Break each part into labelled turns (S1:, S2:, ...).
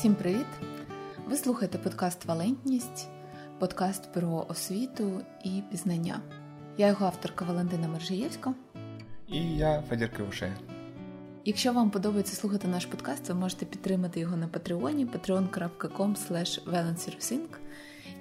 S1: Всім привіт! Ви слухаєте подкаст Валентність, подкаст про освіту і пізнання. Я його авторка Валентина Мержиєвська.
S2: І я Федір Кривошея.
S1: Якщо вам подобається слухати наш подкаст, ви можете підтримати його на Патреоні patreon.com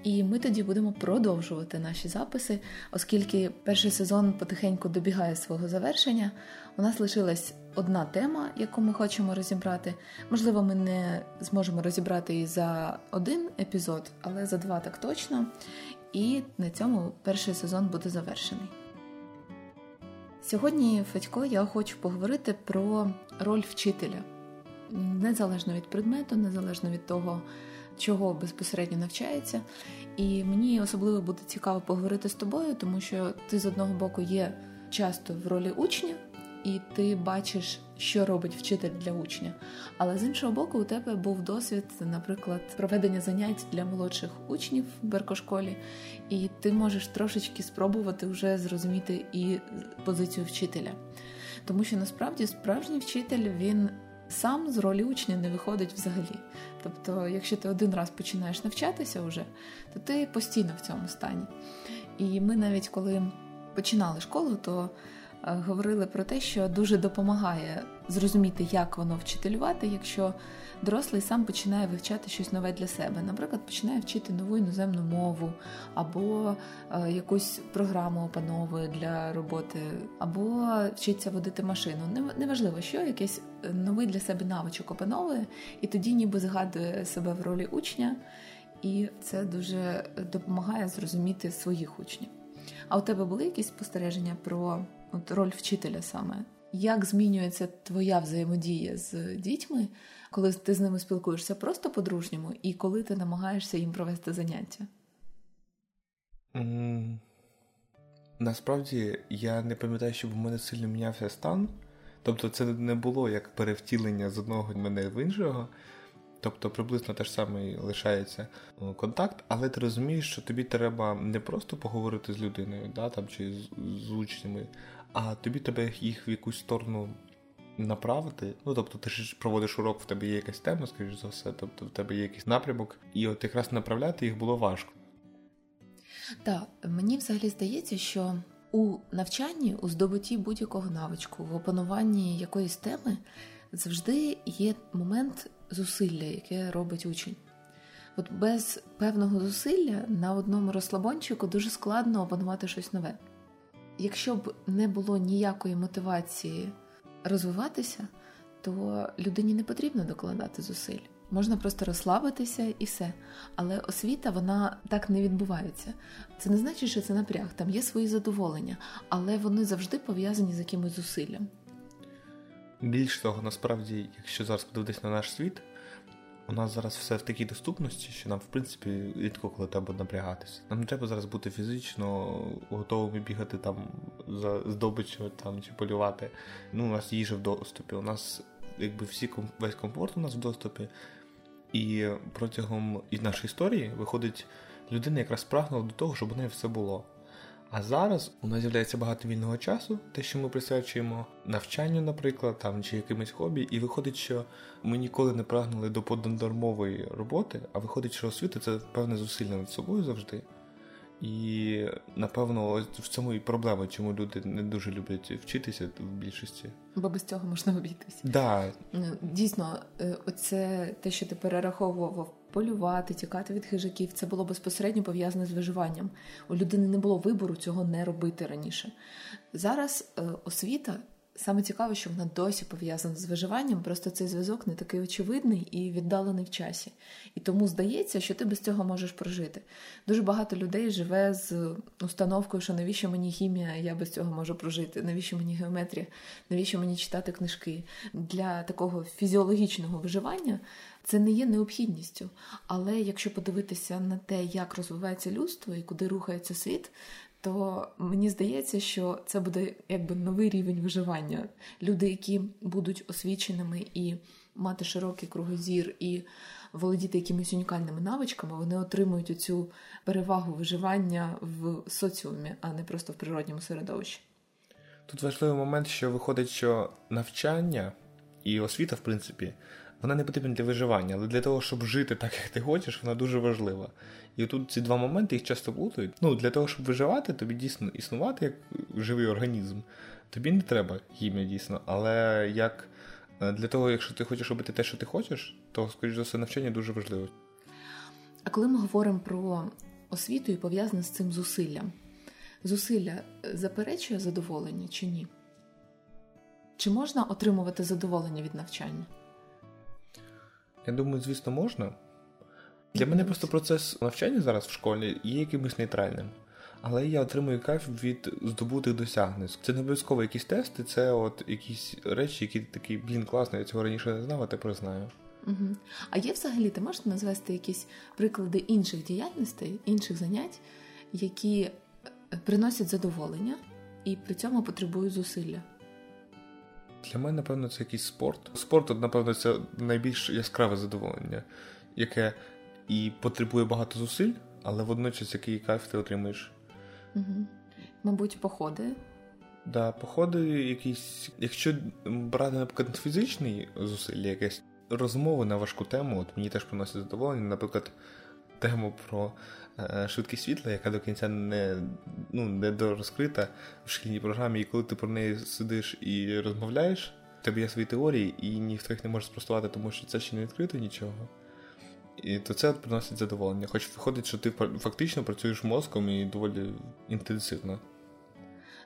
S1: і ми тоді будемо продовжувати наші записи, оскільки перший сезон потихеньку добігає свого завершення. У нас лишилась одна тема, яку ми хочемо розібрати. Можливо, ми не зможемо розібрати її за один епізод, але за два так точно. І на цьому перший сезон буде завершений. Сьогодні, Федько, я хочу поговорити про роль вчителя незалежно від предмету, незалежно від того, чого безпосередньо навчається. І мені особливо буде цікаво поговорити з тобою, тому що ти з одного боку є часто в ролі учня, і ти бачиш, що робить вчитель для учня. Але з іншого боку, у тебе був досвід, наприклад, проведення занять для молодших учнів в Беркошколі, і ти можеш трошечки спробувати вже зрозуміти і позицію вчителя. Тому що насправді справжній вчитель він сам з ролі учня не виходить взагалі. Тобто, якщо ти один раз починаєш навчатися вже, то ти постійно в цьому стані. І ми навіть коли починали школу, то говорили про те, що дуже допомагає зрозуміти, як воно вчителювати, якщо дорослий сам починає вивчати щось нове для себе. Наприклад, починає вчити нову іноземну мову, або е, якусь програму опановує для роботи, або вчиться водити машину. Неважливо, що якийсь е, новий для себе навичок опановує, і тоді ніби згадує себе в ролі учня, і це дуже допомагає зрозуміти своїх учнів. А у тебе були якісь спостереження про от роль вчителя саме. Як змінюється твоя взаємодія з дітьми, коли ти з ними спілкуєшся просто по-дружньому, і коли ти намагаєшся їм провести заняття?
S2: Насправді я не пам'ятаю, щоб у мене сильно мінявся стан. Тобто, це не було як перевтілення з одного мене в іншого. Тобто приблизно те ж саме лишається е, контакт, але ти розумієш, що тобі треба не просто поговорити з людиною, да, там, чи з, з учнями, а тобі треба їх в якусь сторону направити. Ну, тобто, ти ж проводиш урок, в тебе є якась тема, скоріш за все, тобто в тебе є якийсь напрямок, і от якраз направляти їх було важко.
S1: Так, мені взагалі здається, що у навчанні, у здобутті будь-якого навичку, в опануванні якоїсь теми завжди є момент зусилля, яке робить учень. От без певного зусилля на одному розслабончику дуже складно опанувати щось нове якщо б не було ніякої мотивації розвиватися, то людині не потрібно докладати зусиль. Можна просто розслабитися і все. Але освіта вона так не відбувається. Це не значить, що це напряг. Там є свої задоволення, але вони завжди пов'язані з якимось зусиллям.
S2: Більш того, насправді, якщо зараз подивитися на наш світ, у нас зараз все в такій доступності, що нам, в принципі, рідко коли треба напрягатися. Нам не треба зараз бути фізично готовими бігати там за здобиччю там чи полювати. Ну, у нас їжа в доступі. У нас якби всі весь комфорт у нас в доступі. І протягом і нашої історії виходить людина, якраз прагнула до того, щоб у неї все було. А зараз у нас з'являється багато вільного часу, те, що ми присвячуємо навчанню, наприклад, там чи якимось хобі, і виходить, що ми ніколи не прагнули до поднормової роботи, а виходить, що освіта це певне зусилля над собою завжди. І напевно, в цьому і проблема, чому люди не дуже люблять вчитися в більшості.
S1: Бо без цього можна обійтися.
S2: Да.
S1: Ну, дійсно, е, оце те, що ти перераховував, полювати, тікати від хижаків, це було безпосередньо пов'язане з виживанням. У людини не було вибору цього не робити раніше. Зараз е, освіта Саме цікаве, що вона досі пов'язана з виживанням, просто цей зв'язок не такий очевидний і віддалений в часі. І тому здається, що ти без цього можеш прожити. Дуже багато людей живе з установкою, що навіщо мені хімія, я без цього можу прожити, навіщо мені геометрія, навіщо мені читати книжки. Для такого фізіологічного виживання це не є необхідністю. Але якщо подивитися на те, як розвивається людство і куди рухається світ, то мені здається, що це буде якби новий рівень виживання. Люди, які будуть освіченими і мати широкий кругозір, і володіти якимись унікальними навичками, вони отримують оцю перевагу виживання в соціумі, а не просто в природньому середовищі.
S2: Тут важливий момент, що виходить, що навчання і освіта, в принципі, вона не потрібна для виживання, але для того, щоб жити так, як ти хочеш, вона дуже важлива. І тут ці два моменти їх часто плутають. Ну, для того, щоб виживати, тобі дійсно існувати як живий організм. Тобі не треба хімія дійсно, але як е, для того, якщо ти хочеш робити те, що ти хочеш, то, скоріш за все, навчання дуже важливо.
S1: А коли ми говоримо про освіту і пов'язане з цим зусиллям, зусилля заперечує задоволення чи ні? Чи можна отримувати задоволення від навчання?
S2: Я думаю, звісно, можна. Для мене просто процес навчання зараз в школі є якимось нейтральним. Але я отримую кайф від здобутих досягнень. Це не обов'язково якісь тести, це от якісь речі, які такі, блін, класно, я цього раніше не знав, а тепер знаю.
S1: Угу. А є взагалі, ти можеш назвести якісь приклади інших діяльностей, інших занять, які приносять задоволення і при цьому потребують зусилля?
S2: Для мене, напевно, це якийсь спорт. Спорт, напевно, це найбільш яскраве задоволення, яке і потребує багато зусиль, але водночас який кайф ти отримуєш.
S1: Угу. Мабуть, походи.
S2: Да, походи якісь. Якщо брати, наприклад, фізичний зусилля, якесь розмови на важку тему, от мені теж приносить задоволення, наприклад, тему про швидкість світла, яка до кінця не ну, не дорозкрита в шкільній програмі, і коли ти про неї сидиш і розмовляєш, в тебе є свої теорії, і ніхто їх не може спростувати, тому що це ще не відкрито нічого. І то це приносить задоволення. Хоч виходить, що ти фактично працюєш мозком і доволі інтенсивно.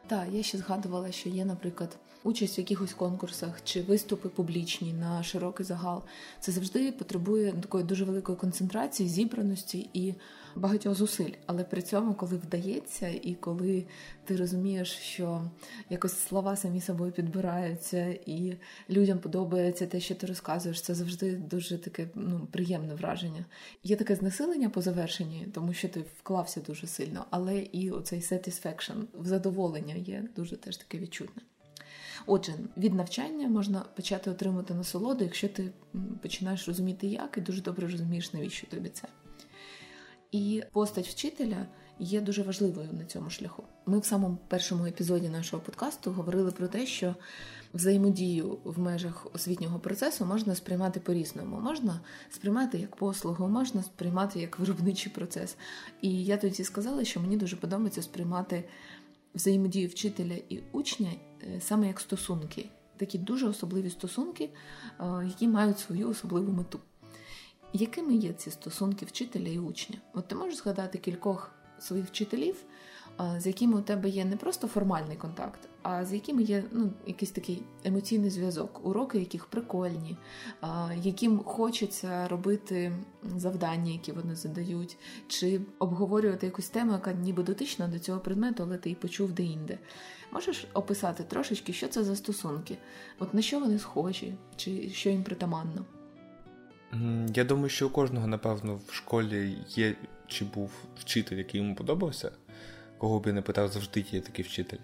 S1: Так, я ще згадувала, що є, наприклад, участь в якихось конкурсах чи виступи публічні на широкий загал. Це завжди потребує такої дуже великої концентрації, зібраності і багатьох зусиль. Але при цьому, коли вдається, і коли ти розумієш, що якось слова самі собою підбираються, і людям подобається те, що ти розказуєш, це завжди дуже таке ну, приємне враження. Є таке знесилення по завершенні, тому що ти вклався дуже сильно, але і оцей satisfaction, в задоволення є дуже теж таке відчутне. Отже, від навчання можна почати отримати насолоду, якщо ти починаєш розуміти, як, і дуже добре розумієш, навіщо тобі це. І постать вчителя є дуже важливою на цьому шляху. Ми в самому першому епізоді нашого подкасту говорили про те, що взаємодію в межах освітнього процесу можна сприймати по-різному. Можна сприймати як послугу, можна сприймати як виробничий процес. І я тоді сказала, що мені дуже подобається сприймати взаємодію вчителя і учня е, саме як стосунки, такі дуже особливі стосунки, е, які мають свою особливу мету. Якими є ці стосунки вчителя і учня? От ти можеш згадати кількох своїх вчителів, з якими у тебе є не просто формальний контакт, а з якими є ну, якийсь такий емоційний зв'язок, уроки, яких прикольні, яким хочеться робити завдання, які вони задають, чи обговорювати якусь тему, яка ніби дотична до цього предмету, але ти її почув де-інде. Можеш описати трошечки, що це за стосунки? От на що вони схожі, чи що їм притаманно?
S2: Я думаю, що у кожного, напевно, в школі є чи був вчитель, який йому подобався, кого б я не питав, завжди є такий вчитель.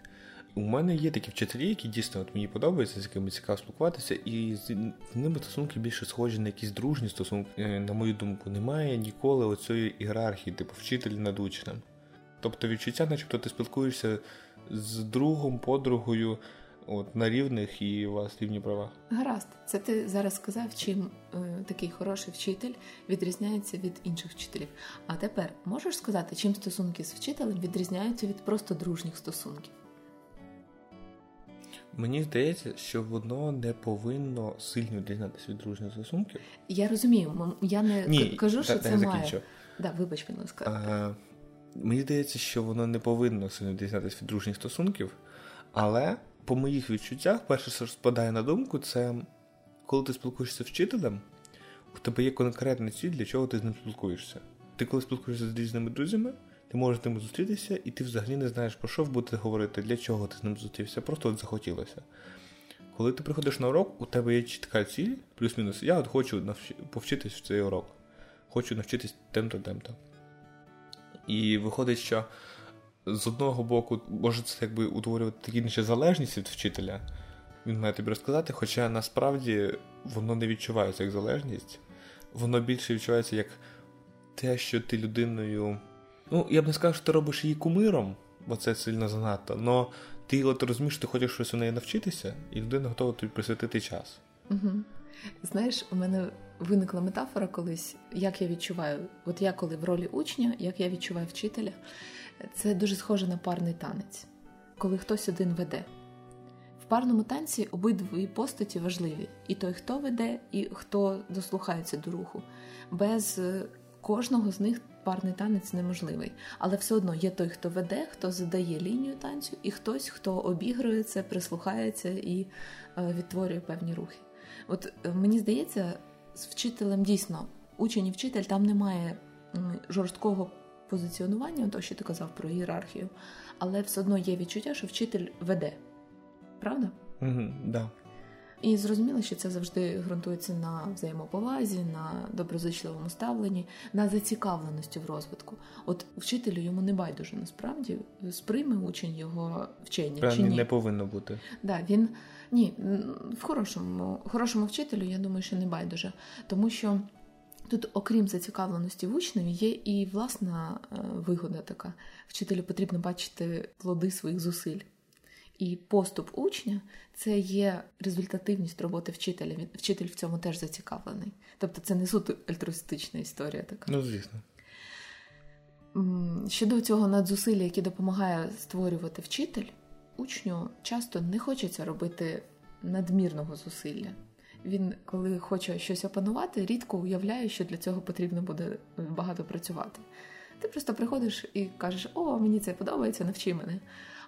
S2: У мене є такі вчителі, які дійсно от мені подобаються, з якими цікаво спілкуватися, і з ними стосунки більше схожі на якісь дружні стосунки. Е, на мою думку, немає ніколи оцієї ієрархії, типу вчитель над учнем. Тобто відчуття, начебто ти спілкуєшся з другом, подругою, от на рівних і у вас рівні права.
S1: Гаразд, це ти зараз сказав, чим е, такий хороший вчитель відрізняється від інших вчителів. А тепер можеш сказати, чим стосунки з вчителем відрізняються від просто дружніх стосунків?
S2: Мені здається, що воно не повинно сильно відрізнятися від дружніх стосунків.
S1: Я розумію, я не Ні, кажу, що та, це має. Да, вибач, будь ласка.
S2: А, Мені здається, що воно не повинно сильно відрізнятися від дружніх стосунків, але по моїх відчуттях, перше, що спадає на думку, це коли ти спілкуєшся з вчителем, у тебе є конкретна ціль, для чого ти з ним спілкуєшся. Ти коли спілкуєшся з різними друзями, ти можеш з ними зустрітися, і ти взагалі не знаєш, про що будете говорити, для чого ти з ним зустрівся, просто от захотілося. Коли ти приходиш на урок, у тебе є чітка ціль, плюс-мінус, я от хочу навч... повчитись в цей урок, хочу навчитись тем-то, тем-то. І виходить, що з одного боку, може це якби утворювати такі інше залежність від вчителя. Він має тобі розказати, хоча насправді воно не відчувається як залежність, воно більше відчувається як те, що ти людиною. Ну, я б не сказав, що ти робиш її кумиром, бо це сильно занадто. але ти от розумієш, ти хочеш щось у неї навчитися, і людина готова тобі присвятити час.
S1: Угу. Знаєш, у мене виникла метафора колись, як я відчуваю, от я коли в ролі учня, як я відчуваю вчителя, це дуже схоже на парний танець, коли хтось один веде. В парному танці обидві постаті важливі: і той, хто веде, і хто дослухається до руху. Без е, кожного з них парний танець неможливий. Але все одно є той, хто веде, хто задає лінію танцю, і хтось, хто обігрується, прислухається і е, відтворює певні рухи. От е, мені здається, з вчителем дійсно учень і вчитель там немає жорсткого позиціонування, то що ти казав про ієрархію, але все одно є відчуття, що вчитель веде. Правда?
S2: Угу, да.
S1: І зрозуміло, що це завжди ґрунтується на взаємоповазі, на доброзичливому ставленні, на зацікавленості в розвитку. От вчителю йому не байдуже насправді сприйме учень його вчення.
S2: Певні
S1: чи ні.
S2: не повинно бути.
S1: Да, він ні, в хорошому, хорошому вчителю, я думаю, що не байдуже, тому що. Тут, окрім зацікавленості в учневі, є і власна е, вигода така. Вчителю потрібно бачити плоди своїх зусиль. І поступ учня це є результативність роботи вчителя. Вчитель в цьому теж зацікавлений. Тобто це не суто альтруїстична історія така.
S2: Ну, звісно.
S1: Щодо цього надзусилля, яке допомагає створювати вчитель, учню часто не хочеться робити надмірного зусилля. Він, коли хоче щось опанувати, рідко уявляє, що для цього потрібно буде багато працювати. Ти просто приходиш і кажеш: О, мені це подобається, навчи мене.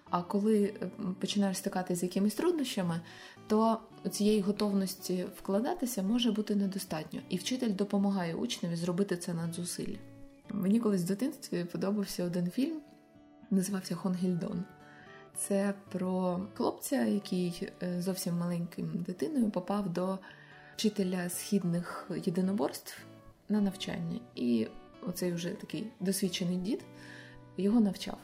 S1: А коли е, починаєш стикатися з якимись труднощами, то цієї готовності вкладатися може бути недостатньо, і вчитель допомагає учневі зробити це надзусилля. Мені колись в дитинстві подобався один фільм, називався Хонгільдон. Це про хлопця, який е, зовсім маленьким дитиною попав до вчителя східних єдиноборств на навчання. І оцей вже такий досвідчений дід його навчав.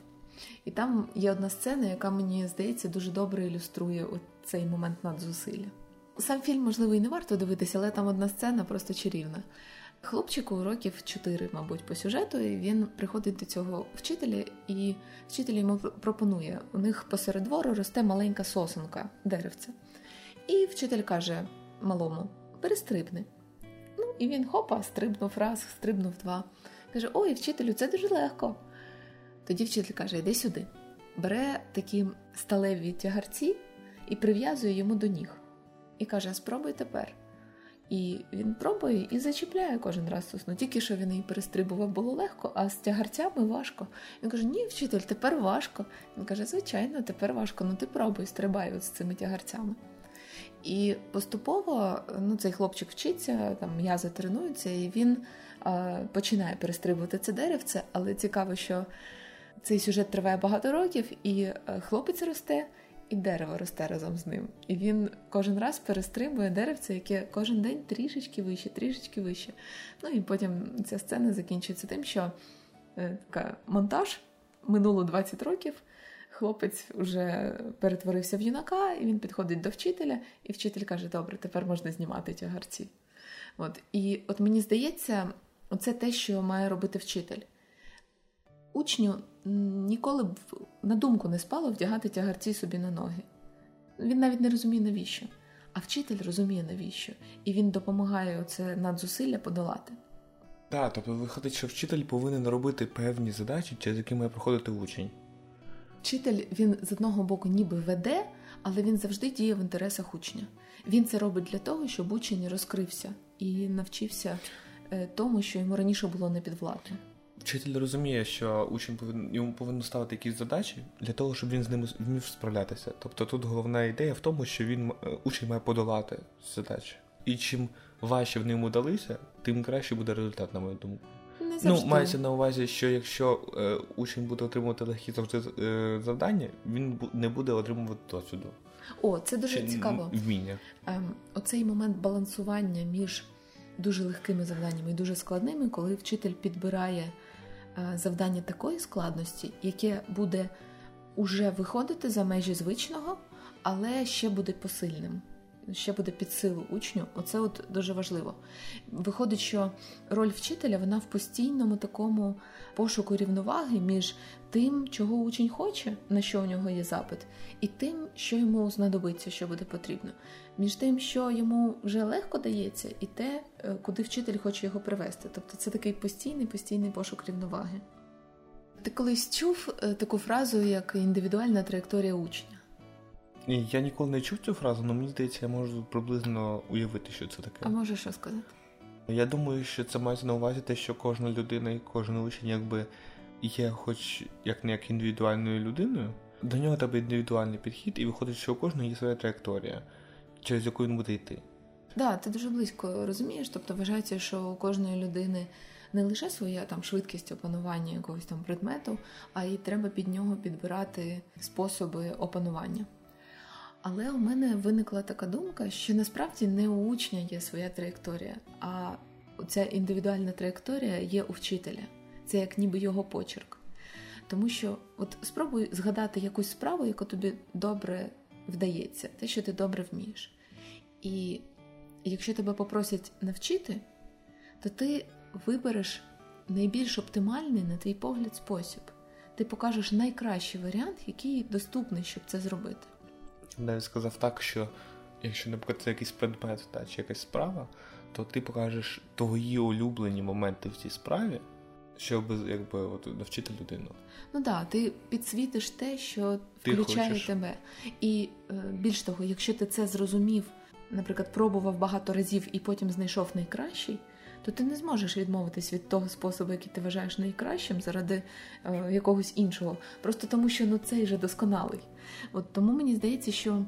S1: І там є одна сцена, яка мені здається дуже добре ілюструє цей момент надзусилля. Сам фільм, можливо, і не варто дивитися, але там одна сцена просто чарівна. Хлопчику років 4, мабуть, по сюжету, і він приходить до цього вчителя, і вчитель йому пропонує: у них посеред двору росте маленька сосенка, деревце. І вчитель каже малому: перестрибни. Ну, і він хопа, стрибнув раз, стрибнув два. Каже: Ой, вчителю, це дуже легко. Тоді вчитель каже: Йди сюди. Бере такі сталеві тягарці і прив'язує йому до ніг. І каже: Спробуй тепер. І він пробує і зачіпляє кожен раз сосну. Тільки що він її перестрибував, було легко, а з тягарцями важко. Він каже: Ні, вчитель, тепер важко. Він каже: Звичайно, тепер важко, ну ти пробуй, стрибай от з цими тягарцями. І поступово ну, цей хлопчик вчиться, там м'язи тренуються, і він а, починає перестрибувати це деревце, але цікаво, що цей сюжет триває багато років, і е, хлопець росте, і дерево росте разом з ним. І він кожен раз перестрибує деревце, яке кожен день трішечки вище, трішечки вище. Ну і потім ця сцена закінчується тим, що е, така монтаж минуло 20 років. Хлопець вже перетворився в юнака, і він підходить до вчителя, і вчитель каже: Добре, тепер можна знімати тягарці. От. І от мені здається, це те, що має робити вчитель. Учню ніколи б на думку не спало вдягати тягарці собі на ноги. Він навіть не розуміє, навіщо. А вчитель розуміє, навіщо. І він допомагає це надзусилля подолати.
S2: Так, тобто виходить, що вчитель повинен робити певні задачі, через які має проходити учень.
S1: Вчитель він з одного боку ніби веде, але він завжди діє в інтересах учня. Він це робить для того, щоб учень розкрився і навчився е, тому, що йому раніше було не підвладне.
S2: Вчитель розуміє, що учень повинен йому повинно ставити якісь задачі для того, щоб він з ними вмів справлятися. Тобто тут головна ідея в тому, що він е, учень має подолати задачі. І чим важче вони йому далися, тим краще буде результат, на мою думку.
S1: Не
S2: ну, мається на увазі, що якщо е, учень буде отримувати легкі завжди е, завдання, він не буде отримувати досвіду.
S1: О, це дуже
S2: Чи
S1: цікаво.
S2: Вміння.
S1: Ем, оцей момент балансування між дуже легкими завданнями і дуже складними, коли вчитель підбирає. Е, завдання такої складності, яке буде уже виходити за межі звичного, але ще буде посильним. Ще буде під силу учню. Оце от дуже важливо. Виходить, що роль вчителя вона в постійному такому пошуку рівноваги між тим, чого учень хоче, на що у нього є запит, і тим, що йому знадобиться, що буде потрібно, між тим, що йому вже легко дається, і те, е, куди вчитель хоче його привести. Тобто це такий постійний постійний пошук рівноваги. Ти колись чув е, таку фразу, як індивідуальна траєкторія учня?
S2: Я ніколи не чув цю фразу, але мені здається, я можу приблизно уявити, що це таке.
S1: А можеш що сказати?
S2: Я думаю, що це мається на увазі те, що кожна людина і кожен учень якби є, хоч як не як індивідуальною людиною. До нього треба індивідуальний підхід, і виходить, що у кожного є своя траєкторія, через яку він буде йти.
S1: Так, да, ти дуже близько розумієш, тобто вважається, що у кожної людини не лише своя там швидкість опанування якогось там предмету, а й треба під нього підбирати способи опанування. Але у мене виникла така думка, що насправді не у учня є своя траєкторія, а ця індивідуальна траєкторія є у вчителя. Це як ніби його почерк. Тому що от спробуй згадати якусь справу, яку тобі добре вдається, те, що ти добре вмієш. І якщо тебе попросять навчити, то ти вибереш найбільш оптимальний, на твій погляд, спосіб. Ти покажеш найкращий варіант, який доступний, щоб це зробити.
S2: Навіть сказав так, що якщо, наприклад, це якийсь предмет та, чи якась справа, то ти покажеш твої улюблені моменти в цій справі, щоб якби от, навчити людину.
S1: Ну так, да, ти підсвітиш те, що ти включає хочеш. тебе. І е, більш того, якщо ти це зрозумів, наприклад, пробував багато разів і потім знайшов найкращий то ти не зможеш відмовитись від того способу, який ти вважаєш найкращим, заради е, якогось іншого. Просто тому, що ну цей же досконалий. От тому мені здається, що.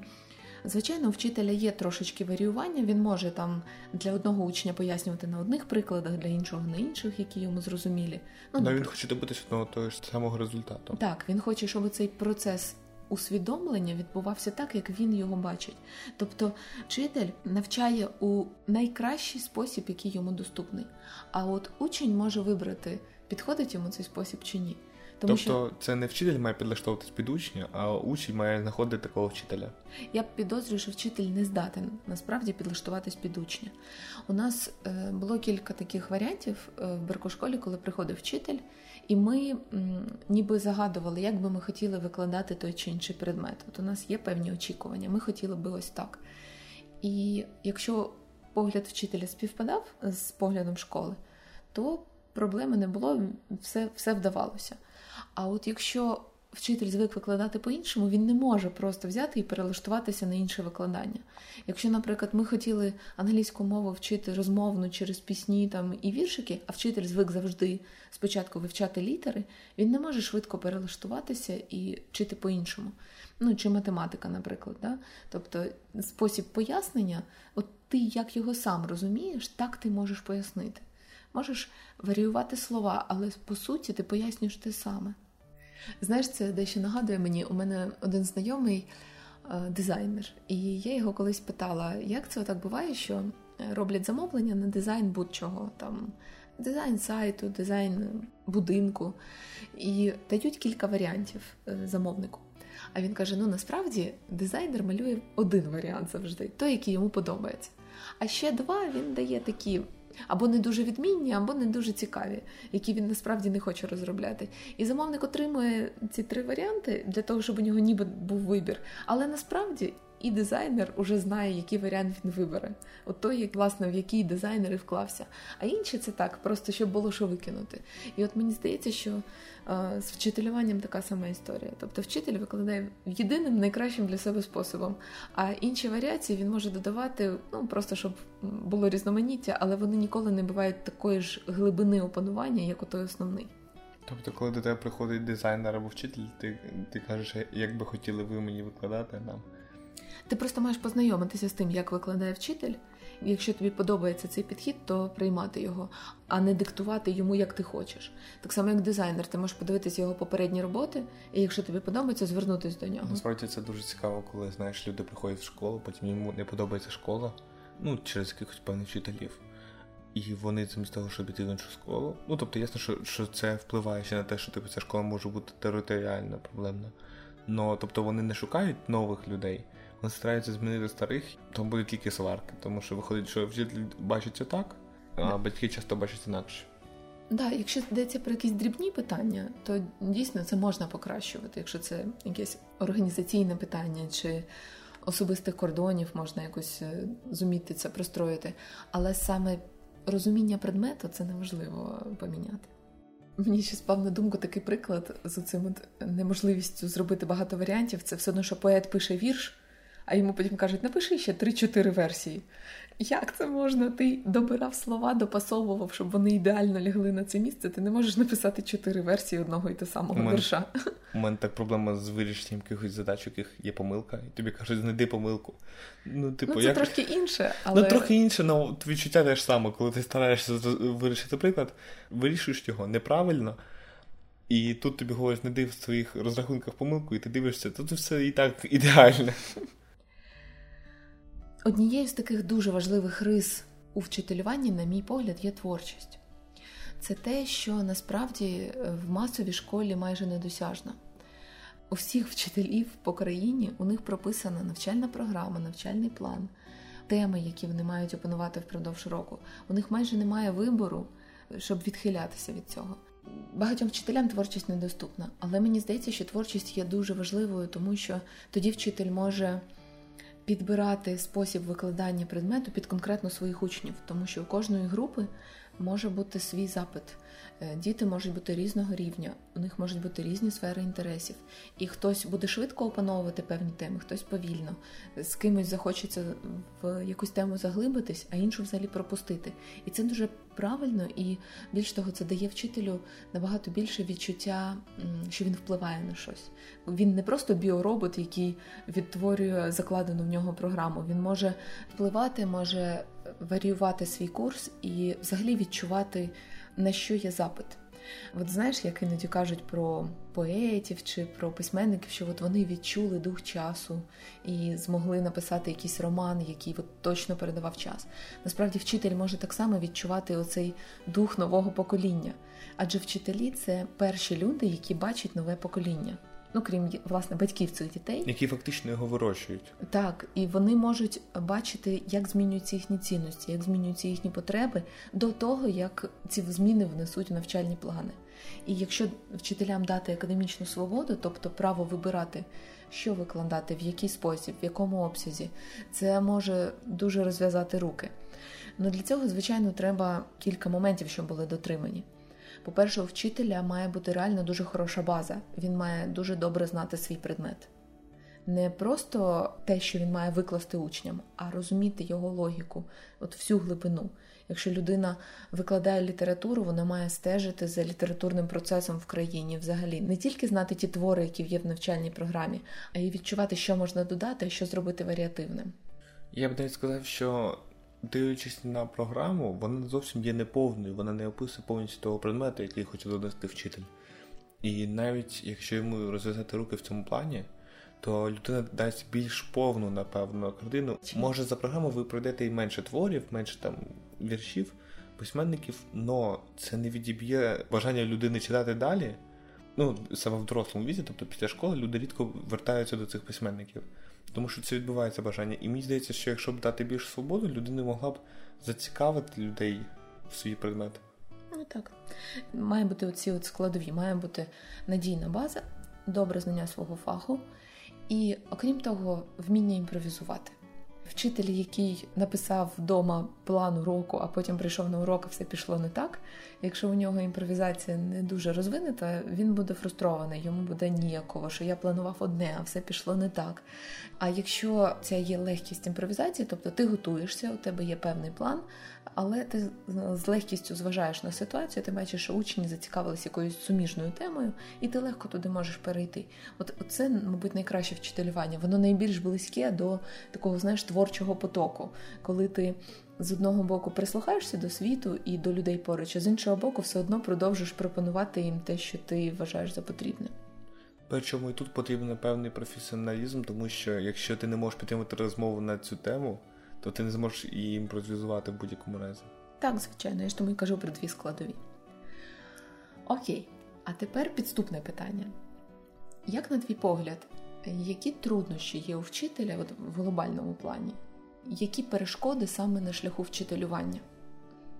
S1: Звичайно, у вчителя є трошечки варіювання, він може там для одного учня пояснювати на одних прикладах, для іншого на інших, які йому зрозумілі.
S2: Ну, Но він хоче добитися одного того ж самого результату.
S1: Так, він хоче, щоб цей процес усвідомлення відбувався так, як він його бачить. Тобто вчитель навчає у найкращий спосіб, який йому доступний. А от учень може вибрати, підходить йому цей спосіб чи ні.
S2: Тому тобто що... це не вчитель має підлаштовуватись під учня, а учень має знаходити такого вчителя.
S1: Я підозрюю, що вчитель не здатен насправді підлаштуватись під учня. У нас е, було кілька таких варіантів е, в Беркошколі, коли приходив вчитель, і ми ніби загадували, як би ми хотіли викладати той чи інший предмет. От у нас є певні очікування, ми хотіли би ось так. І якщо погляд вчителя співпадав з поглядом школи, то проблеми не було, все, все вдавалося. А от якщо вчитель звик викладати по-іншому, він не може просто взяти і перелаштуватися на інше викладання. Якщо, наприклад, ми хотіли англійську мову вчити розмовно через пісні там і віршики, а вчитель звик завжди спочатку вивчати літери, він не може швидко перелаштуватися і вчити по-іншому. Ну чи математика, наприклад. Да? Тобто спосіб пояснення, от ти як його сам розумієш, так ти можеш пояснити. Можеш варіювати слова, але по суті ти пояснюєш те саме. Знаєш, це дещо нагадує мені, у мене один знайомий е, дизайнер, і я його колись питала, як це так буває, що е, роблять замовлення на дизайн будь-чого, там дизайн сайту, дизайн будинку, і дають кілька варіантів е, замовнику. А він каже: ну насправді дизайнер малює один варіант завжди, той, який йому подобається. А ще два він дає такі або не дуже відмінні, або не дуже цікаві, які він насправді не хоче розробляти. І замовник отримує ці три варіанти для того, щоб у нього ніби був вибір. Але насправді і дизайнер уже знає, який варіант він вибере. От той, власне, в який дизайнер і вклався. А інші це так, просто щоб було що викинути. І от мені здається, що е, з вчителюванням така сама історія. Тобто вчитель викладає єдиним найкращим для себе способом. А інші варіації він може додавати, ну просто щоб було різноманіття, але вони ніколи не бувають такої ж глибини опанування, як у той основний.
S2: Тобто, коли до тебе приходить дизайнер або вчитель, ти ти кажеш, як би хотіли ви мені викладати нам.
S1: Ти просто маєш познайомитися з тим, як викладає вчитель. Якщо тобі подобається цей підхід, то приймати його, а не диктувати йому, як ти хочеш. Так само, як дизайнер, ти можеш подивитися його попередні роботи, і якщо тобі подобається, звернутися до нього.
S2: Насправді це дуже цікаво, коли знаєш, люди приходять в школу, потім йому не подобається школа, ну через якихось певних вчителів. І вони замість того, щоб іти в іншу школу. Ну тобто, ясно, що що це впливає ще на те, що типу, ця школа може бути територіально проблемна. Но тобто вони не шукають нових людей вони стараються змінити старих, то будуть тільки сварки, тому що виходить, що вчитель бачиться так, а батьки часто бачать інакше.
S1: Да, якщо йдеться про якісь дрібні питання, то дійсно це можна покращувати. Якщо це якесь організаційне питання чи особистих кордонів, можна якось е, зуміти це простроїти. Але саме розуміння предмету це неможливо поміняти. Мені ще спав на думку такий приклад з цим неможливістю зробити багато варіантів. Це все одно, що поет пише вірш, а йому потім кажуть, напиши ще 3-4 версії. Як це можна? Ти добирав слова, допасовував, щоб вони ідеально лягли на це місце. Ти не можеш написати чотири версії одного і того самого
S2: мен,
S1: вірша.
S2: У мене так проблема з вирішенням якихось задач, у яких є помилка, і тобі кажуть, знайди помилку.
S1: Ну, типу, ну це як... трошки інше,
S2: ну, але. Ну, трохи інше, але відчуття те ж саме, коли ти стараєшся вирішити приклад, вирішуєш його неправильно. І тут тобі говорять, знайди в своїх розрахунках помилку, і ти дивишся, тут все і так ідеальне.
S1: Однією з таких дуже важливих рис у вчителюванні, на мій погляд, є творчість. Це те, що насправді в масовій школі майже недосяжно. У всіх вчителів по країні у них прописана навчальна програма, навчальний план, теми, які вони мають опанувати впродовж року. У них майже немає вибору, щоб відхилятися від цього. Багатьом вчителям творчість недоступна, але мені здається, що творчість є дуже важливою, тому що тоді вчитель може підбирати спосіб викладання предмету під конкретно своїх учнів, тому що у кожної групи може бути свій запит. Е, діти можуть бути різного рівня, у них можуть бути різні сфери інтересів, і хтось буде швидко опановувати певні теми, хтось повільно, з кимось захочеться в якусь тему заглибитись, а іншу взагалі пропустити. І це дуже правильно, і більш того, це дає вчителю набагато більше відчуття, що він впливає на щось. Він не просто біоробот, який відтворює закладену в нього програму. Він може впливати, може варіювати свій курс і взагалі відчувати на що є запит. От знаєш, як іноді кажуть про поетів чи про письменників, що от вони відчули дух часу і змогли написати якийсь роман, який от точно передавав час. Насправді, вчитель може так само відчувати оцей дух нового покоління, адже вчителі це перші люди, які бачать нове покоління ну крім власне батьків цих дітей,
S2: які фактично його вирощують,
S1: так і вони можуть бачити, як змінюються їхні цінності, як змінюються їхні потреби до того, як ці зміни внесуть навчальні плани. І якщо вчителям дати академічну свободу, тобто право вибирати, що викладати, в який спосіб, в якому обсязі, це може дуже розв'язати руки. Ну для цього, звичайно, треба кілька моментів, щоб були дотримані. По-перше, у вчителя має бути реально дуже хороша база, він має дуже добре знати свій предмет. Не просто те, що він має викласти учням, а розуміти його логіку, от всю глибину. Якщо людина викладає літературу, вона має стежити за літературним процесом в країні, взагалі не тільки знати ті твори, які є в навчальній програмі, а й відчувати, що можна додати, що зробити варіативним.
S2: Я б навіть сказав, що дивлячись на програму, вона зовсім є неповною, вона не описує повністю того предмету, який хоче донести вчитель. І навіть якщо йому розв'язати руки в цьому плані, то людина дасть більш повну, напевно, картину. Може, за програму ви пройдете і менше творів, менше там віршів, письменників, але це не відіб'є бажання людини читати далі. Ну, саме в дорослому віці, тобто після школи, люди рідко вертаються до цих письменників. Тому що це відбувається бажання. І мені здається, що якщо б дати більш свободу, людина могла б зацікавити людей в свій предмет.
S1: Ну так. Має бути оці от складові, має бути надійна база, добре знання свого фаху, і, окрім того, вміння імпровізувати. Вчитель, який написав вдома план уроку, а потім прийшов на урок, і все пішло не так. Якщо у нього імпровізація не дуже розвинута, він буде фрустрований, йому буде ніяково, що я планував одне, а все пішло не так. А якщо ця є легкість імпровізації, тобто ти готуєшся, у тебе є певний план, але ти з легкістю зважаєш на ситуацію, ти бачиш, що учні зацікавилися якоюсь суміжною темою, і ти легко туди можеш перейти. От це, мабуть, найкраще вчителювання. Воно найбільш близьке до такого, знаєш, творчого потоку, коли ти. З одного боку прислухаєшся до світу і до людей поруч, а з іншого боку, все одно продовжуєш пропонувати їм те, що ти вважаєш за потрібне.
S2: Причому і тут потрібен певний професіоналізм, тому що якщо ти не можеш підтримати розмову на цю тему, то ти не зможеш її імпровізувати в будь-якому разі.
S1: Так, звичайно, я ж тому і кажу про дві складові. Окей, а тепер підступне питання. Як, на твій погляд, Які труднощі є у вчителя от в глобальному плані? Які перешкоди саме на шляху вчителювання?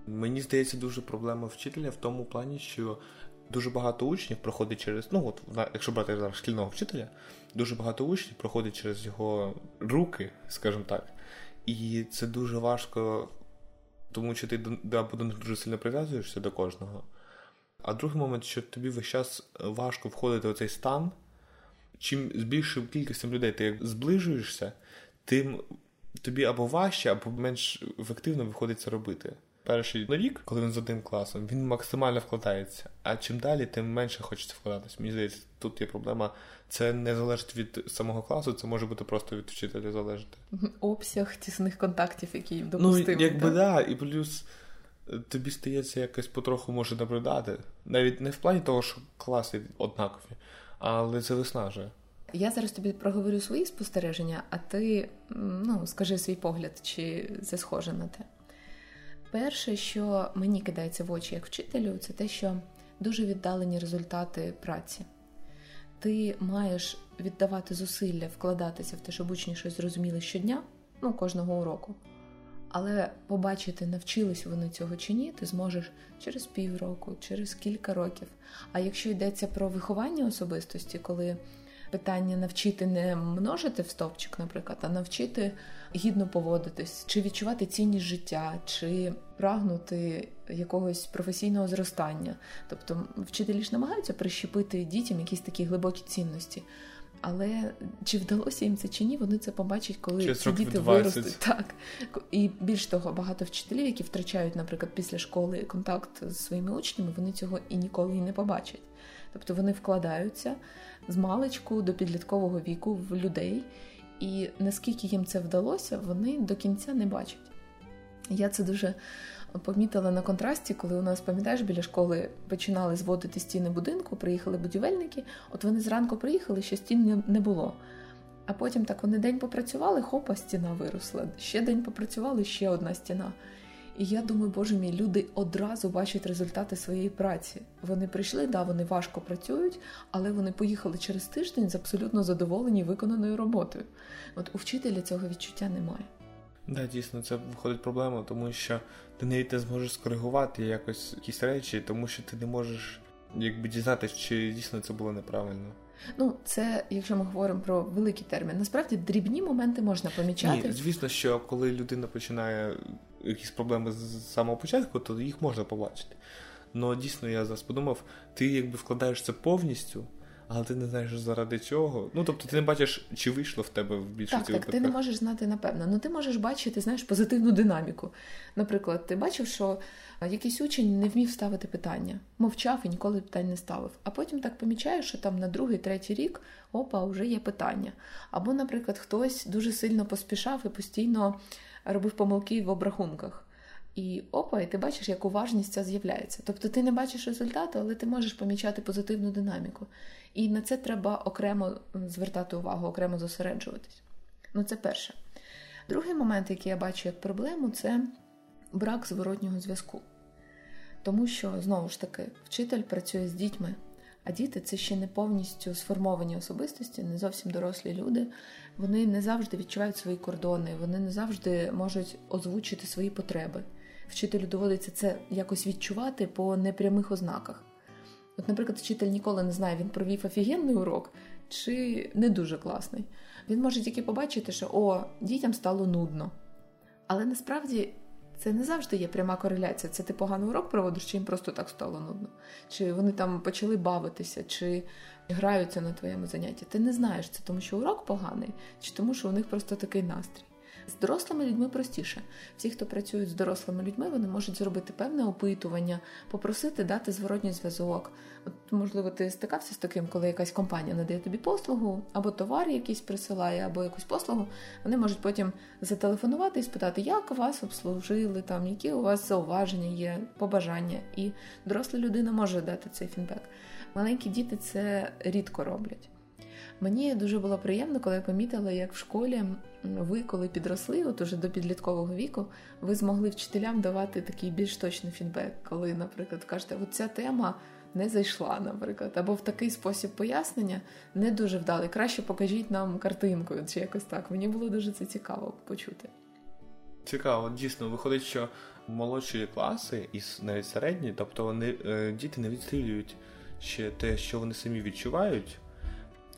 S2: Мені здається, дуже проблема вчителя в тому плані, що дуже багато учнів проходить через. Ну, от якщо брати зараз шкільного вчителя, дуже багато учнів проходить через його руки, скажімо так. І це дуже важко, тому що ти або до них дуже сильно прив'язуєшся до кожного. А другий момент, що тобі весь час важко входити в цей стан. Чим з більшою кількістю людей ти зближуєшся, тим тобі або важче, або менш ефективно виходить це робити. Перший рік, коли він з одним класом, він максимально вкладається. А чим далі, тим менше хочеться вкладатися. Мені здається, тут є проблема. Це не залежить від самого класу, це може бути просто від вчителя залежати.
S1: Обсяг тісних контактів, які допустимі.
S2: Ну, якби да, і плюс е, тобі стається якось потроху може наблюдати. Навіть не в плані того, що класи однакові, але це виснажує.
S1: Я зараз тобі проговорю свої спостереження, а ти ну, скажи свій погляд, чи це схоже на те. Перше, що мені кидається в очі як вчителю, це те, що дуже віддалені результати праці. Ти маєш віддавати зусилля, вкладатися в те, щоб учні щось зрозуміли щодня, ну, кожного уроку. Але побачити, навчились вони цього чи ні, ти зможеш через півроку, через кілька років. А якщо йдеться про виховання особистості, коли питання навчити не множити в стовпчик, наприклад, а навчити гідно поводитись, чи відчувати цінність життя, чи прагнути якогось професійного зростання. Тобто вчителі ж намагаються прищепити дітям якісь такі глибокі цінності. Але чи вдалося їм це чи ні, вони це побачать, коли
S2: Через
S1: ці діти
S2: 20.
S1: виростуть. Так. І більш того, багато вчителів, які втрачають, наприклад, після школи контакт з своїми учнями, вони цього і ніколи і не побачать. Тобто вони вкладаються з маличку до підліткового віку в людей, і наскільки їм це вдалося, вони до кінця не бачать. Я це дуже помітила на контрасті, коли у нас, пам'ятаєш, біля школи починали зводити стіни будинку, приїхали будівельники. От вони зранку приїхали, ще стін не було. А потім так вони день попрацювали, хопа, стіна виросла. Ще день попрацювали, ще одна стіна. І я думаю, боже мій, люди одразу бачать результати своєї праці. Вони прийшли, да, вони важко працюють, але вони поїхали через тиждень з абсолютно задоволені виконаною роботою. От у вчителя цього відчуття немає.
S2: Да, дійсно, це виходить проблема, тому що ти навіть не зможеш скоригувати якось якісь речі, тому що ти не можеш якби дізнатися, чи дійсно це було неправильно.
S1: Ну, це, якщо ми говоримо про великий термін, насправді дрібні моменти можна помічати.
S2: Ні, Звісно, що коли людина починає якісь проблеми з самого початку, то їх можна побачити. Ну дійсно, я зараз подумав, ти якби вкладаєшся повністю але ти не знаєш заради чого. Ну тобто ти не бачиш, чи вийшло в тебе в більшості
S1: Так, так, ти не можеш знати напевно. Ну ти можеш бачити, знаєш, позитивну динаміку. Наприклад, ти бачив, що якийсь учень не вмів ставити питання, мовчав і ніколи питань не ставив. А потім так помічаєш, що там на другий, третій рік опа, вже є питання. Або, наприклад, хтось дуже сильно поспішав і постійно робив помилки в обрахунках. І опа, і ти бачиш, як уважність ця з'являється. Тобто ти не бачиш результату, але ти можеш помічати позитивну динаміку. І на це треба окремо звертати увагу, окремо зосереджуватись. Ну, це перше. Другий момент, який я бачу як проблему, це брак зворотнього зв'язку. Тому що, знову ж таки, вчитель працює з дітьми, а діти це ще не повністю сформовані особистості, не зовсім дорослі люди. Вони не завжди відчувають свої кордони, вони не завжди можуть озвучити свої потреби. Вчителю доводиться це якось відчувати по непрямих ознаках. От, наприклад, вчитель ніколи не знає, він провів офігенний урок чи не дуже класний. Він може тільки побачити, що о, дітям стало нудно. Але насправді це не завжди є пряма кореляція. Це ти поганий урок проводиш, чи їм просто так стало нудно, чи вони там почали бавитися, чи граються на твоєму занятті. Ти не знаєш це, тому що урок поганий, чи тому, що у них просто такий настрій. З дорослими людьми простіше. Всі, хто працюють з дорослими людьми, вони можуть зробити певне опитування, попросити дати зворотній зв'язок. От, Можливо, ти стикався з таким, коли якась компанія надає тобі послугу, або товар якийсь присилає, або якусь послугу. Вони можуть потім зателефонувати і спитати, як вас обслужили, там, які у вас зауваження є, побажання. І доросла людина може дати цей фідбек. Маленькі діти це рідко роблять. Мені дуже було приємно, коли я помітила, як в школі ви, коли підросли, от уже до підліткового віку, ви змогли вчителям давати такий більш точний фідбек, коли, наприклад, кажете, от ця тема не зайшла, наприклад, або в такий спосіб пояснення не дуже вдалий. Краще покажіть нам картинкою чи якось так. Мені було дуже це цікаво почути.
S2: Цікаво, дійсно, виходить, що молодші класи і навіть середні, тобто вони е, діти не відстрілюють ще те, що вони самі відчувають.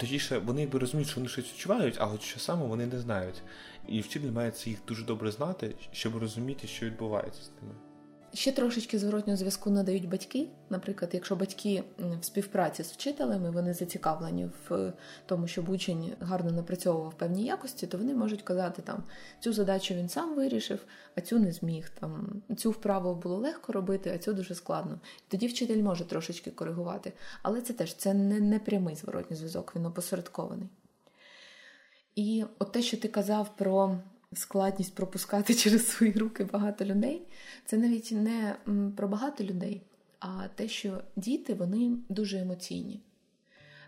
S2: Точніше, вони якби розуміють, що вони щось відчувають, але що саме вони не знають. І вчитель має це їх дуже добре знати, щоб розуміти, що відбувається з ними.
S1: Ще трошечки зворотнього зв'язку надають батьки. Наприклад, якщо батьки в співпраці з вчителями вони зацікавлені в тому, щоб учень гарно напрацьовував певні якості, то вони можуть казати там цю задачу він сам вирішив, а цю не зміг. Там цю вправу було легко робити, а цю дуже складно. Тоді вчитель може трошечки коригувати. Але це теж це не, не прямий зворотній зв'язок, він опосередкований. І от те, що ти казав про складність пропускати через свої руки багато людей, це навіть не про багато людей, а те, що діти вони дуже емоційні.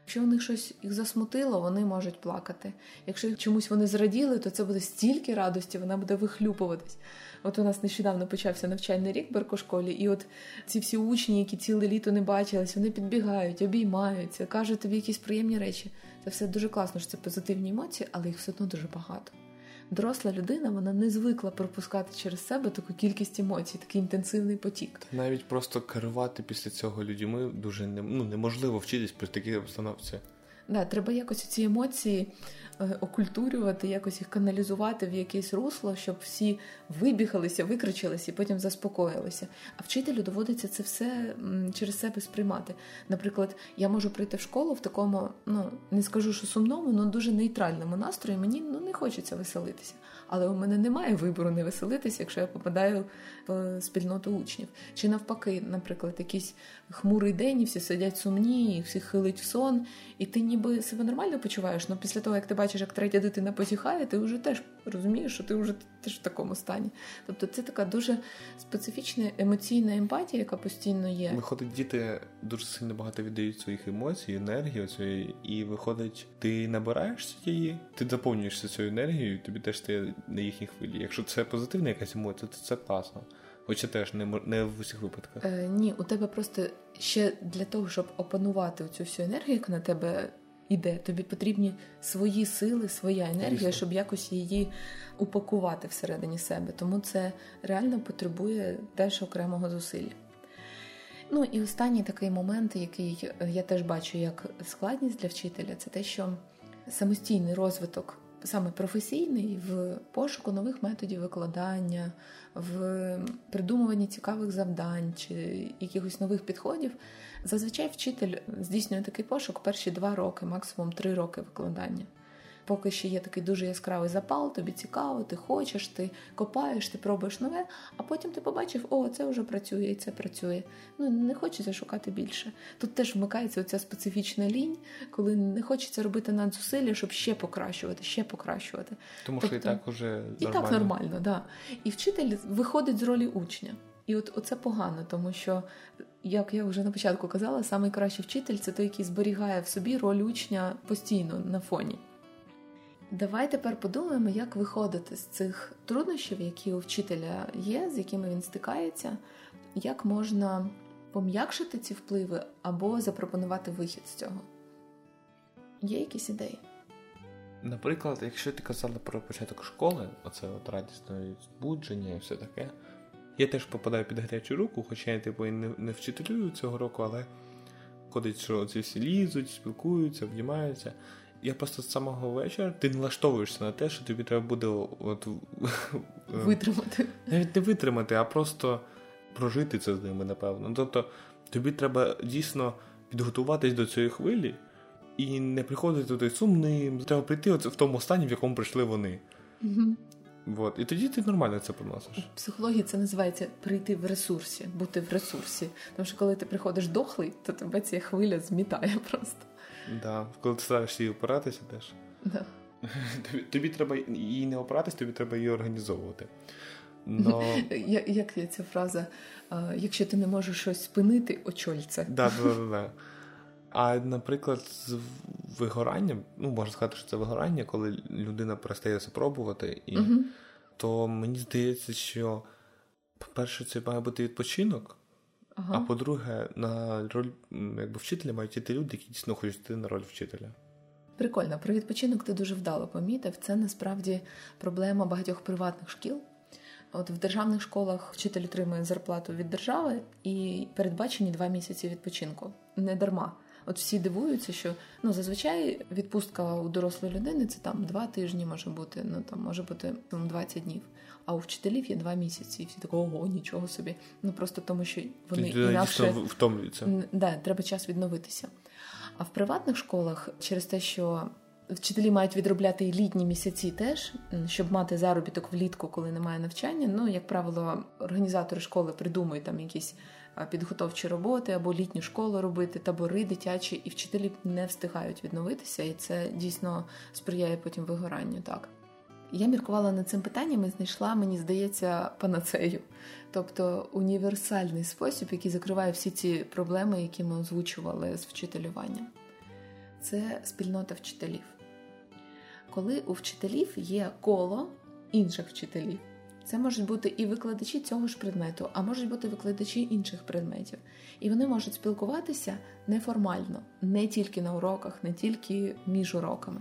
S1: Якщо у них щось їх засмутило, вони можуть плакати. Якщо чомусь вони зраділи, то це буде стільки радості, вона буде вихлюпуватись. От у нас нещодавно почався навчальний рік в Беркошколі, і от ці всі учні, які ціле літо не бачились, вони підбігають, обіймаються, кажуть тобі якісь приємні речі. Це все дуже класно, що це позитивні емоції, але їх все одно дуже багато доросла людина вона не звикла пропускати через себе таку кількість емоцій, такий інтенсивний потік.
S2: Навіть просто керувати після цього людьми дуже не, ну, неможливо вчитись при такій обстановці.
S1: Да, треба якось ці емоції Е, окультурювати, якось їх каналізувати в якесь русло, щоб всі вибігалися, викричалися і потім заспокоїлися. А вчителю доводиться це все через себе сприймати. Наприклад, я можу прийти в школу в такому, ну не скажу, що сумному, але дуже нейтральному настрої. Мені ну не хочеться веселитися. Але у мене немає вибору не веселитися, якщо я попадаю в спільноту учнів. Чи навпаки, наприклад, якийсь хмурий день, і всі сидять сумні, і всі хилить в сон, і ти ніби себе нормально почуваєш. але після того, як ти бачиш, як третя дитина позіхає, ти вже теж розумієш, що ти вже теж в такому стані. Тобто це така дуже специфічна емоційна емпатія, яка постійно є.
S2: Виходить, діти дуже сильно багато віддають своїх емоцій, енергії цієї, і виходить, ти набираєшся її, ти заповнюєшся цією енергією, тобі теж стає на їхній хвилі. Якщо це позитивна якась емоція, то це класно. Хоча теж не не в усіх випадках.
S1: Е, Ні, у тебе просто ще для того, щоб опанувати цю всю енергію, яка на тебе йде, тобі потрібні свої сили, своя енергія, щоб якось її упакувати всередині себе. Тому це реально потребує теж окремого зусилля. Ну і останній такий момент, який я теж бачу як складність для вчителя, це те, що самостійний розвиток саме професійний в пошуку нових методів викладання, в придумуванні цікавих завдань чи якихось нових підходів. Зазвичай вчитель здійснює такий пошук перші два роки, максимум три роки викладання поки ще є такий дуже яскравий запал, тобі цікаво, ти хочеш, ти копаєш, ти пробуєш нове, а потім ти побачив, о, це вже працює і це працює. Ну не хочеться шукати більше. Тут теж вмикається оця специфічна лінь, коли не хочеться робити надзусилля, щоб ще покращувати, ще покращувати.
S2: Тому тобто, що і так уже нормально.
S1: і так нормально, да. І вчитель виходить з ролі учня. І от оце погано, тому що, як я вже на початку казала, найкращий вчитель це той, який зберігає в собі роль учня постійно на фоні. Давай тепер подумаємо, як виходити з цих труднощів, які у вчителя є, з якими він стикається, як можна пом'якшити ці впливи або запропонувати вихід з цього. Є якісь ідеї?
S2: Наприклад, якщо ти казала про початок школи, оце от радісне збудження і все таке, я теж попадаю під гарячу руку, хоча я типу не, не вчителюю цього року, але ходить, що ці всі лізуть, спілкуються, обнімаються я просто з самого вечора ти налаштовуєшся на те, що тобі треба буде от,
S1: витримати.
S2: Навіть не витримати, а просто прожити це з ними, напевно. Тобто тобі треба дійсно підготуватись до цієї хвилі і не приходити туди сумним. Треба прийти от в тому стані, в якому прийшли вони.
S1: Угу.
S2: Вот. І тоді ти нормально це приносиш.
S1: У психології це називається прийти в ресурсі, бути в ресурсі. Тому що коли ти приходиш дохлий, то тебе ця хвиля змітає просто.
S2: Да. Коли ти стараєшся її опиратися теж.
S1: Да.
S2: Тобі, тобі треба її не опиратись, тобі треба її організовувати. Но...
S1: Як є ця фраза? Якщо ти не можеш щось спинити, очоль це.
S2: Да, да, да, да. А, наприклад, з вигоранням, ну, можна сказати, що це вигорання, коли людина перестає це пробувати, і uh то мені здається, що, по-перше, це має бути відпочинок. Ага. А по-друге, на роль якби вчителя мають іти люди, які дійсно хочуть йти на роль вчителя.
S1: Прикольно, про відпочинок ти дуже вдало помітив. Це насправді проблема багатьох приватних шкіл. От в державних школах вчитель отримує зарплату від держави і передбачені два місяці відпочинку. Не дарма. От всі дивуються, що ну зазвичай відпустка у дорослої людини це там два тижні може бути, ну там може бути 20 днів. А у вчителів є два місяці, і всі такі, ого, нічого собі. Ну просто тому, що вони інакше
S2: втомлюються.
S1: Да, треба час відновитися. А в приватних школах через те, що вчителі мають відробляти і літні місяці теж, щоб мати заробіток влітку, коли немає навчання. Ну, як правило, організатори школи придумують там якісь підготовчі роботи або літню школу робити, табори дитячі, і вчителі не встигають відновитися, і це дійсно сприяє потім вигоранню. Так. Я міркувала над цим питанням і знайшла, мені здається, панацею, тобто універсальний спосіб, який закриває всі ці проблеми, які ми озвучували з вчителюванням. Це спільнота вчителів. Коли у вчителів є коло інших вчителів. Це можуть бути і викладачі цього ж предмету, а можуть бути викладачі інших предметів. І вони можуть спілкуватися неформально, не тільки на уроках, не тільки між уроками.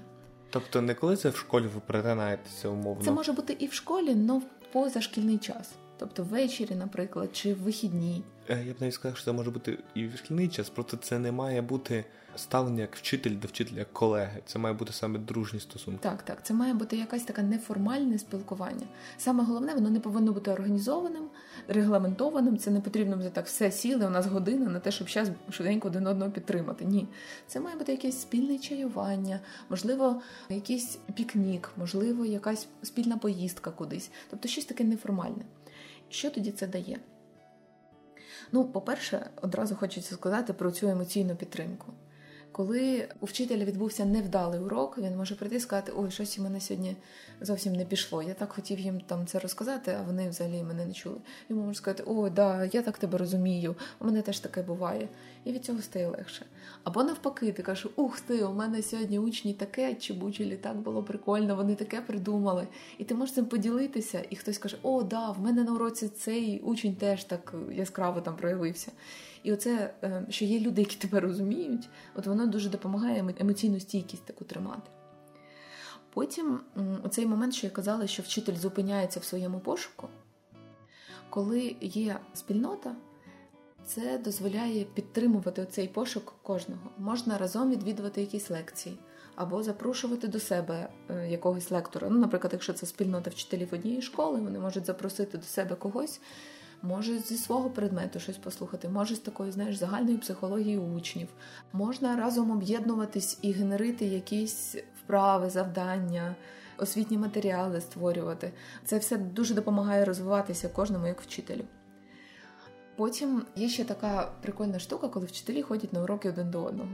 S2: Тобто, не коли це в школі ви перетинаєтеся умовно?
S1: Це може бути і в школі, але в позашкільний час. Тобто ввечері, наприклад, чи в вихідні.
S2: Е, я б навіть сказав, що це може бути і в шкільний час, проте це не має бути ставлення як вчитель до вчителя як колеги. Це має бути саме дружні стосунки.
S1: Так, так. Це має бути якась така неформальне спілкування. Саме головне, воно не повинно бути організованим, регламентованим. Це не потрібно вже так все сіли. У нас година на те, щоб час швиденько один одного підтримати. Ні, це має бути якесь спільне чаювання, можливо, якийсь пікнік, можливо, якась спільна поїздка кудись. Тобто щось таке неформальне. Що тоді це дає? Ну, по-перше, одразу хочеться сказати про цю емоційну підтримку. Коли у вчителя відбувся невдалий урок, він може прийти і сказати, ой, щось у мене сьогодні зовсім не пішло. Я так хотів їм там це розказати, а вони взагалі мене не чули. Йому можуть сказати, ой, да, я так тебе розумію, у мене теж таке буває. І від цього стає легше. Або навпаки, ти кажеш, ух ти, у мене сьогодні учні таке, чи бучилі, так було прикольно, вони таке придумали. І ти можеш цим поділитися, і хтось каже, о, да, в мене на уроці цей учень теж так яскраво там проявився. І оце, е, що є люди, які тебе розуміють, от воно дуже допомагає емоційну стійкість таку тримати. Потім оцей момент, що я казала, що вчитель зупиняється в своєму пошуку, коли є спільнота, це дозволяє підтримувати цей пошук кожного. Можна разом відвідувати якісь лекції або запрошувати до себе е, якогось лектора. Ну, наприклад, якщо це спільнота вчителів однієї школи, вони можуть запросити до себе когось, може зі свого предмету щось послухати, може з такої, знаєш, загальної психології учнів. Можна разом об'єднуватись і генерити якісь вправи, завдання, освітні матеріали створювати. Це все дуже допомагає розвиватися кожному як вчителю. Потім є ще така прикольна штука, коли вчителі ходять на уроки один до одного.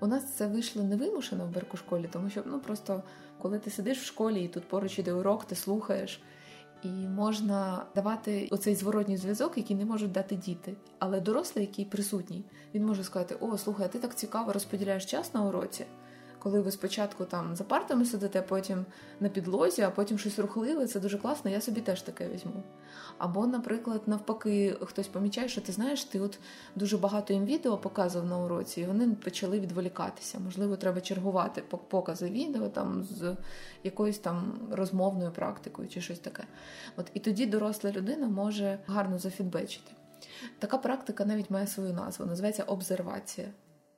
S1: У нас це вийшло невимушено в Беркушколі, тому що ну просто коли ти сидиш в школі і тут поруч іде урок, ти слухаєш. І можна давати оцей зворотній зв'язок, який не можуть дати діти. Але дорослий, який присутній, він може сказати: О, слухай, ти так цікаво розподіляєш час на уроці коли ви спочатку там за партами сидите, потім на підлозі, а потім щось рухливе, це дуже класно, я собі теж таке візьму. Або, наприклад, навпаки, хтось помічає, що ти знаєш, ти от дуже багато їм відео показував на уроці, і вони почали відволікатися. Можливо, треба чергувати покази відео там з якоюсь там розмовною практикою чи щось таке. От І тоді доросла людина може гарно зафідбечити. Така практика навіть має свою назву, називається обсервація.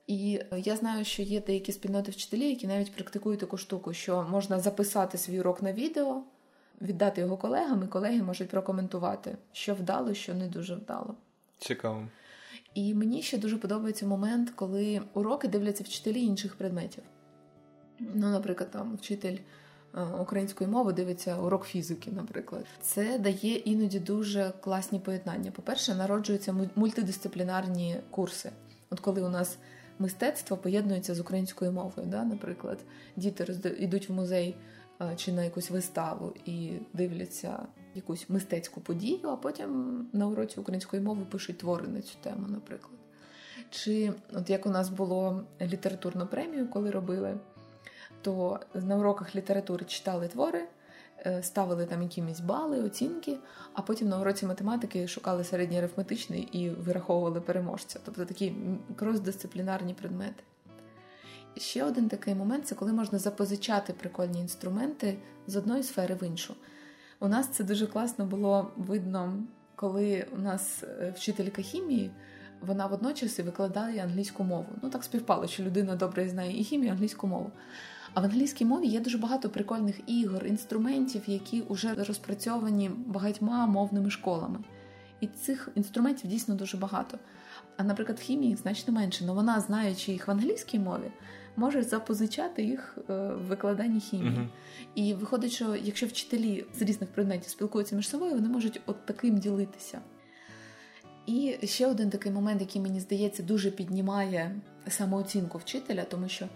S1: І я знаю, що є деякі спільноти вчителів, які навіть практикують таку штуку, що можна записати свій урок на відео, віддати його колегам, і колеги можуть прокоментувати, що вдало, що не дуже вдало.
S2: Цікаво.
S1: І мені ще дуже подобається момент, коли уроки дивляться вчителі інших предметів. Ну, наприклад, там вчитель е, української мови дивиться урок фізики, наприклад. Це дає іноді дуже класні поєднання. По-перше, народжуються мультидисциплінарні курси. От коли у нас мистецтво поєднується з українською мовою. Да? Наприклад, діти йдуть в музей чи на якусь виставу і дивляться якусь мистецьку подію, а потім на уроці української мови пишуть твори на цю тему, наприклад. Чи от як у нас було літературну премію, коли робили, то на уроках літератури читали твори. Е, ставили там якимись бали, оцінки, а потім на уроці математики шукали середній арифметичний і вираховували переможця. Тобто такі крос-дисциплінарні предмети. Ще один такий момент це коли можна запозичати прикольні інструменти з одної сфери в іншу. У нас це дуже класно було видно, коли у нас е, вчителька хімії. Вона водночас і викладає англійську мову. Ну так співпало, що людина добре знає і хімію, і англійську мову. А в англійській мові є дуже багато прикольних ігор, інструментів, які вже розпрацьовані багатьма мовними школами. І цих інструментів дійсно дуже багато. А, наприклад, в хімії значно менше, але вона, знаючи їх в англійській мові, може запозичати їх е, в викладанні хімії. Uh-huh. І виходить, що якщо вчителі з різних предметів спілкуються між собою, вони можуть от таким ділитися. І ще один такий момент, який мені здається, дуже піднімає самооцінку вчителя, тому що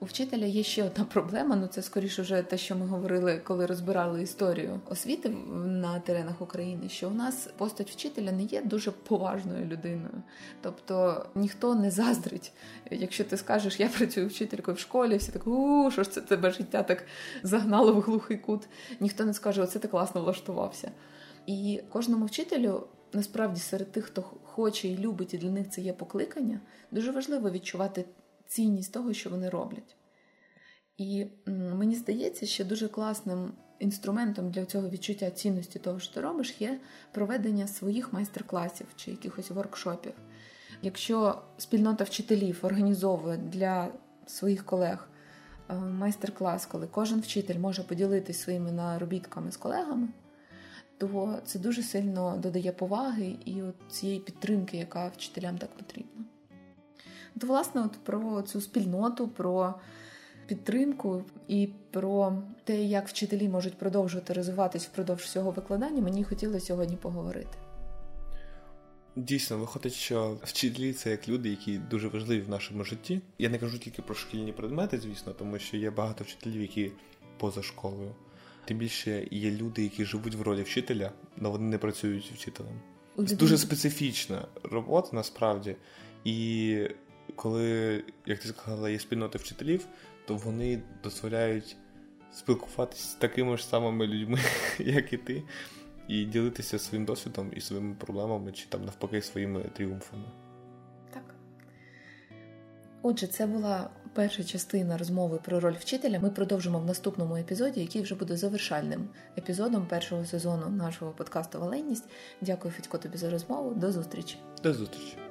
S1: у вчителя є ще одна проблема. Ну це скоріше вже те, що ми говорили, коли розбирали історію освіти на теренах України. Що у нас постать вчителя не є дуже поважною людиною, тобто ніхто не заздрить. Якщо ти скажеш, я працюю вчителькою в школі, всі так у що ж це тебе життя так загнало в глухий кут. Ніхто не скаже, оце ти класно влаштувався. І кожному вчителю. Насправді серед тих, хто хоче і любить, і для них це є покликання, дуже важливо відчувати цінність того, що вони роблять. І мені здається, що дуже класним інструментом для цього відчуття цінності того, що ти робиш, є проведення своїх майстер-класів чи якихось воркшопів. Якщо спільнота вчителів організовує для своїх колег е, майстер-клас, коли кожен вчитель може поділитися своїми наробітками з колегами, то це дуже сильно додає поваги і от цієї підтримки, яка вчителям так потрібна. От, власне, от про цю спільноту, про підтримку і про те, як вчителі можуть продовжувати розвиватись впродовж всього викладання, мені хотілося сьогодні поговорити.
S2: Дійсно, виходить, що вчителі це як люди, які дуже важливі в нашому житті. Я не кажу тільки про шкільні предмети, звісно, тому що є багато вчителів, які поза школою. Тим більше є люди, які живуть в ролі вчителя, але вони не працюють вчителем. Це дуже специфічна робота насправді. І коли, як ти сказала, є спільноти вчителів, то вони дозволяють спілкуватися з такими ж самими людьми, як і ти, і ділитися своїм досвідом і своїми проблемами, чи там навпаки своїми тріумфами.
S1: Так. Отже, це була перша частина розмови про роль вчителя. Ми продовжимо в наступному епізоді, який вже буде завершальним епізодом першого сезону нашого подкасту Валенність. Дякую, Федько, тобі за розмову. До зустрічі.
S2: До зустрічі.